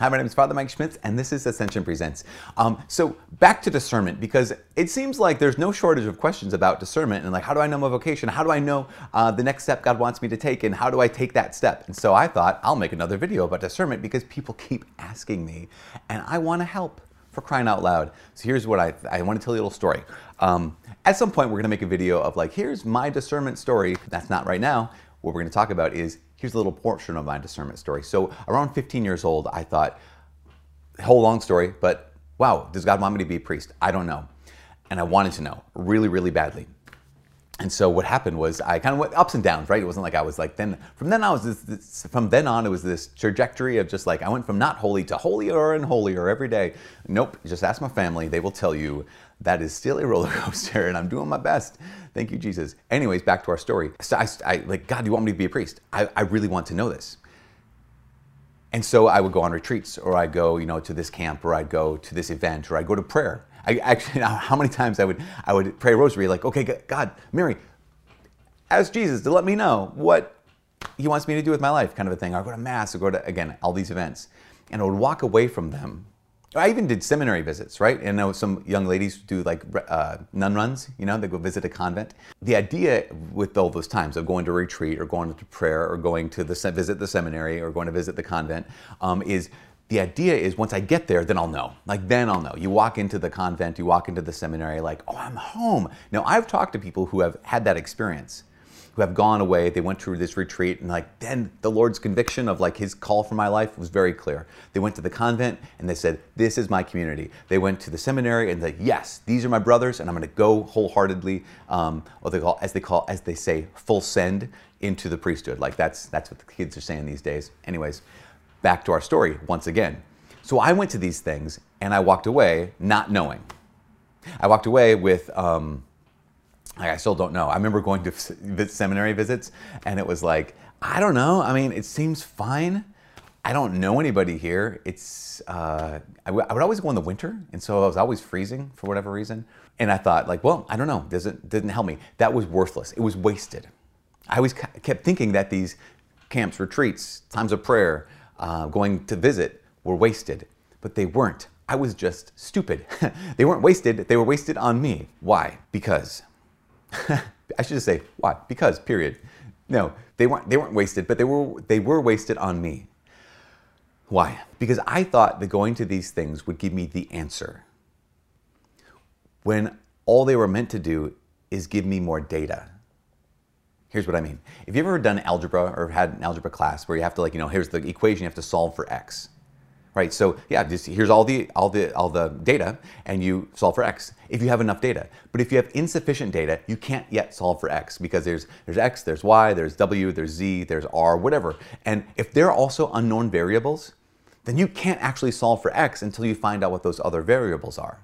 Hi, my name is Father Mike Schmitz, and this is Ascension Presents. Um, so, back to discernment, because it seems like there's no shortage of questions about discernment and like, how do I know my vocation? How do I know uh, the next step God wants me to take, and how do I take that step? And so I thought I'll make another video about discernment because people keep asking me, and I want to help for crying out loud. So here's what I I want to tell you a little story. Um, at some point, we're going to make a video of like, here's my discernment story. That's not right now. What we're going to talk about is here's a little portion of my discernment story. So around 15 years old, I thought, whole long story, but wow, does God want me to be a priest? I don't know. And I wanted to know really, really badly. And so what happened was I kind of went ups and downs, right? It wasn't like I was like then from then on was this, this, from then on it was this trajectory of just like I went from not holy to holier and holier every day. Nope, just ask my family; they will tell you that is still a roller coaster, and I'm doing my best. Thank you, Jesus. Anyways, back to our story. So I, I like God. Do you want me to be a priest? I, I really want to know this. And so I would go on retreats, or I'd go, you know, to this camp, or I'd go to this event, or I'd go to prayer. I actually, how many times I would, I would pray rosary, like, okay, God, Mary, ask Jesus to let me know what He wants me to do with my life, kind of a thing. Or I'd go to mass, or go to again all these events, and I would walk away from them I even did seminary visits, right? And I know some young ladies do like uh, nun runs, you know, they go visit a convent. The idea with all those times of going to retreat or going to prayer or going to the visit the seminary or going to visit the convent um, is the idea is once I get there, then I'll know. Like then I'll know. You walk into the convent, you walk into the seminary, like, oh, I'm home. Now I've talked to people who have had that experience who have gone away. They went through this retreat, and like then the Lord's conviction of like His call for my life was very clear. They went to the convent and they said, "This is my community." They went to the seminary and they, said, "Yes, these are my brothers, and I'm going to go wholeheartedly, um, what they call, as they call, as they say, full send into the priesthood." Like that's that's what the kids are saying these days. Anyways, back to our story once again. So I went to these things and I walked away not knowing. I walked away with. Um, I still don't know. I remember going to seminary visits, and it was like, I don't know. I mean, it seems fine. I don't know anybody here. It's uh, I, w- I would always go in the winter, and so I was always freezing for whatever reason. And I thought, like, well, I don't know. Doesn't didn't help me. That was worthless. It was wasted. I always kept thinking that these camps, retreats, times of prayer, uh, going to visit were wasted, but they weren't. I was just stupid. they weren't wasted. They were wasted on me. Why? Because I should just say why? Because period. No, they weren't they weren't wasted, but they were they were wasted on me. Why? Because I thought that going to these things would give me the answer. When all they were meant to do is give me more data. Here's what I mean. If you've ever done algebra or had an algebra class where you have to like, you know, here's the equation you have to solve for x right? So yeah, just here's all the all the all the data, and you solve for x if you have enough data. But if you have insufficient data, you can't yet solve for x because there's there's x, there's y, there's w, there's z, there's r, whatever. And if they're also unknown variables, then you can't actually solve for x until you find out what those other variables are.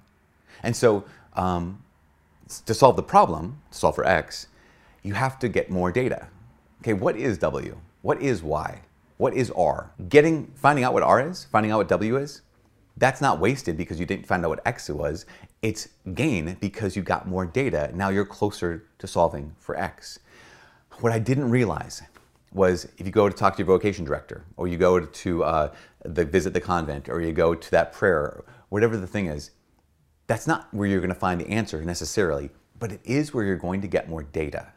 And so um, to solve the problem, solve for x, you have to get more data. Okay, what is w? What is y? What is R? Getting, finding out what R is, finding out what W is, that's not wasted because you didn't find out what X was. It's gain because you got more data. Now you're closer to solving for X. What I didn't realize was if you go to talk to your vocation director, or you go to uh, the visit the convent, or you go to that prayer, whatever the thing is, that's not where you're going to find the answer necessarily, but it is where you're going to get more data.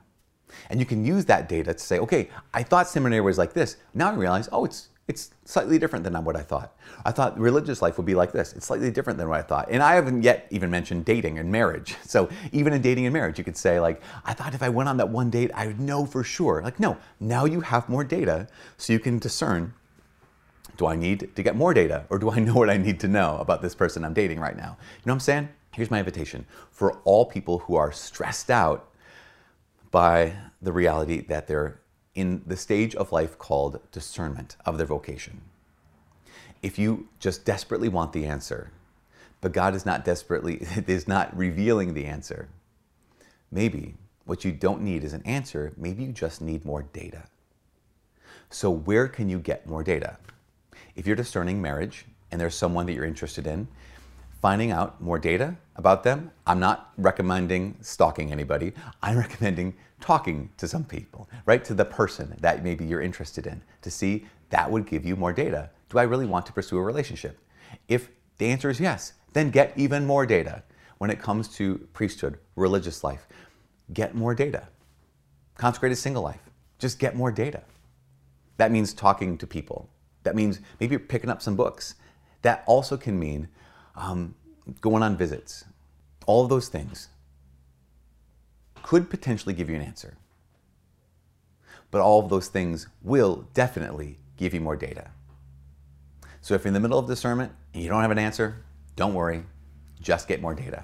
And you can use that data to say, okay, I thought seminary was like this. Now I realize, oh, it's it's slightly different than what I thought. I thought religious life would be like this. It's slightly different than what I thought. And I haven't yet even mentioned dating and marriage. So even in dating and marriage, you could say like, I thought if I went on that one date, I would know for sure. Like, no, now you have more data so you can discern do I need to get more data or do I know what I need to know about this person I'm dating right now? You know what I'm saying? Here's my invitation for all people who are stressed out by the reality that they're in the stage of life called discernment of their vocation. If you just desperately want the answer, but God is not desperately is not revealing the answer, maybe what you don't need is an answer, maybe you just need more data. So where can you get more data? If you're discerning marriage and there's someone that you're interested in, finding out more data about them. I'm not recommending stalking anybody. I'm recommending talking to some people, right? To the person that maybe you're interested in to see that would give you more data do I really want to pursue a relationship? If the answer is yes, then get even more data. When it comes to priesthood, religious life, get more data. Consecrated single life, just get more data. That means talking to people. That means maybe picking up some books. That also can mean um, going on visits. All of those things could potentially give you an answer. But all of those things will definitely give you more data. So if you're in the middle of discernment and you don't have an answer, don't worry, just get more data.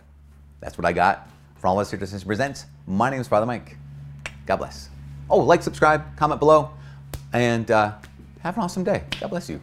That's what I got from All Us Here to Presents. My name is Father Mike. God bless. Oh, like, subscribe, comment below, and uh, have an awesome day. God bless you.